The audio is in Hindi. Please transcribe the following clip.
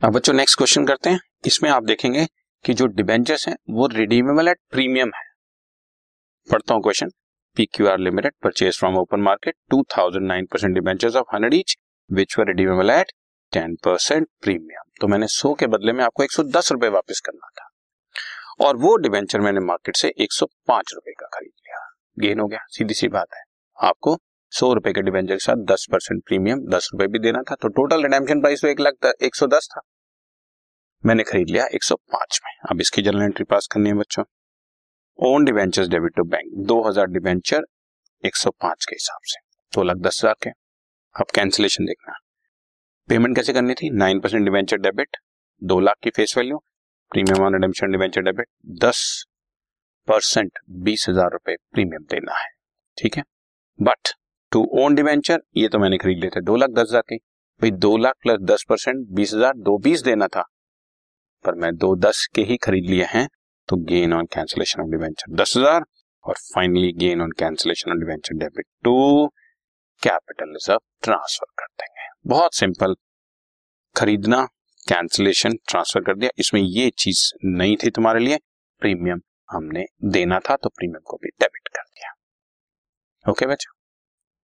अब बच्चों नेक्स्ट क्वेश्चन करते हैं। इसमें आप देखेंगे कि जो डिबेंचर्स हैं, वो रिडीमेबल एट प्रीमियम है। पढ़ता हूँ question P Q R limited purchase from open market two thousand nine percent debentures of hundred each which were redeemable at ten percent premium तो मैंने सौ के बदले में आपको एक सौ दस रुपए वापस करना था। और वो डिबेंचर मैंने मार्केट से एक सौ पाँच रुपए का खरीद लिया। गेन हो गया। सीधी सी बात है। आपको सौ रुपए के डिवेंचर के साथ दस परसेंट प्रीमियम, दस रुपए भी देना था तो टोटल रिडेम्पशन प्राइस तो एक लाख एक सौ दस था। मैंने खरीद लिया एक सौ पाँच में। अब इसकी जर्नल एंट्री पास करनी है बच्चों। Own debenture debit to bank दो हज़ार डिवेंचर एक सौ पाँच के हिसाब से। दो लाख दस हज़ार के। अब कैंसिलेशन देखना। पेमेंट कैसे करनी थी? नाइन परसेंट डिवेंचर डेबिट दो लाख की face value premium on redemption debenture debit दस परसेंट, बीस हज़ार रुपए प्रीमियम देना है। ठीक है? बट टू ओन डिवेंचर ये तो मैंने खरीद थे, दो लाख दस हज़ार की। भाई, दो लाख प्लस दस परसेंट, बीस हज़ार, दो बीस देना था। पर मैं दो दस के ही खरीद लिए हैं तो gain on cancellation of debenture दस हज़ार, और finally gain on cancellation of debenture debit to capital reserve transfer कर देंगे। बहुत सिंपल खरीदना कैंसिलेशन ट्रांसफ़र कर दिया। इसमें ये चीज़ नहीं थी तुम्हारे लिए। प्रीमियम हमने देना था तो प्रीमियम को भी डेबिट कर दिया। ओके बच्चों?